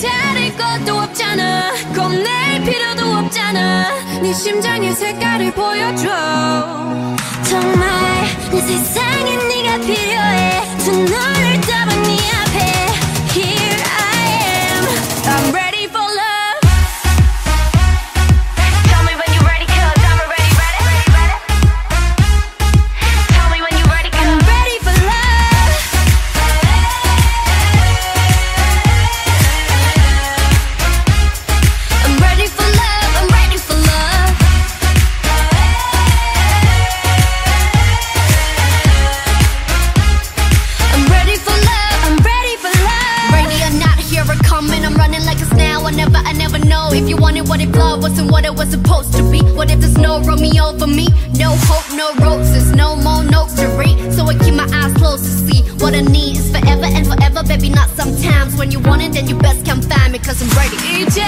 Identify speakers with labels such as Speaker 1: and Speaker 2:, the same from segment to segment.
Speaker 1: 기다릴 것도 없잖아. 겁낼 필요도 없잖아. 네 심장의 색깔을 보여줘.
Speaker 2: 정말 내 세상에 네가 필요해
Speaker 1: love
Speaker 3: wasn't what it was supposed to be. What if there's no Romeo for me? No hope, no roses, no more notes to read. So I keep my eyes closed to see what I need is forever and forever, baby. Not sometimes. When you want it, then you best come find me, cause I'm ready.
Speaker 1: 이젠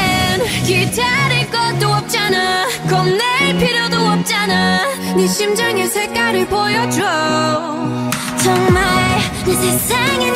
Speaker 1: 기다릴 것도 없잖아 겁낼 필요도 없잖아 네 심장의 색깔을 보여줘
Speaker 2: 정말 내 세상에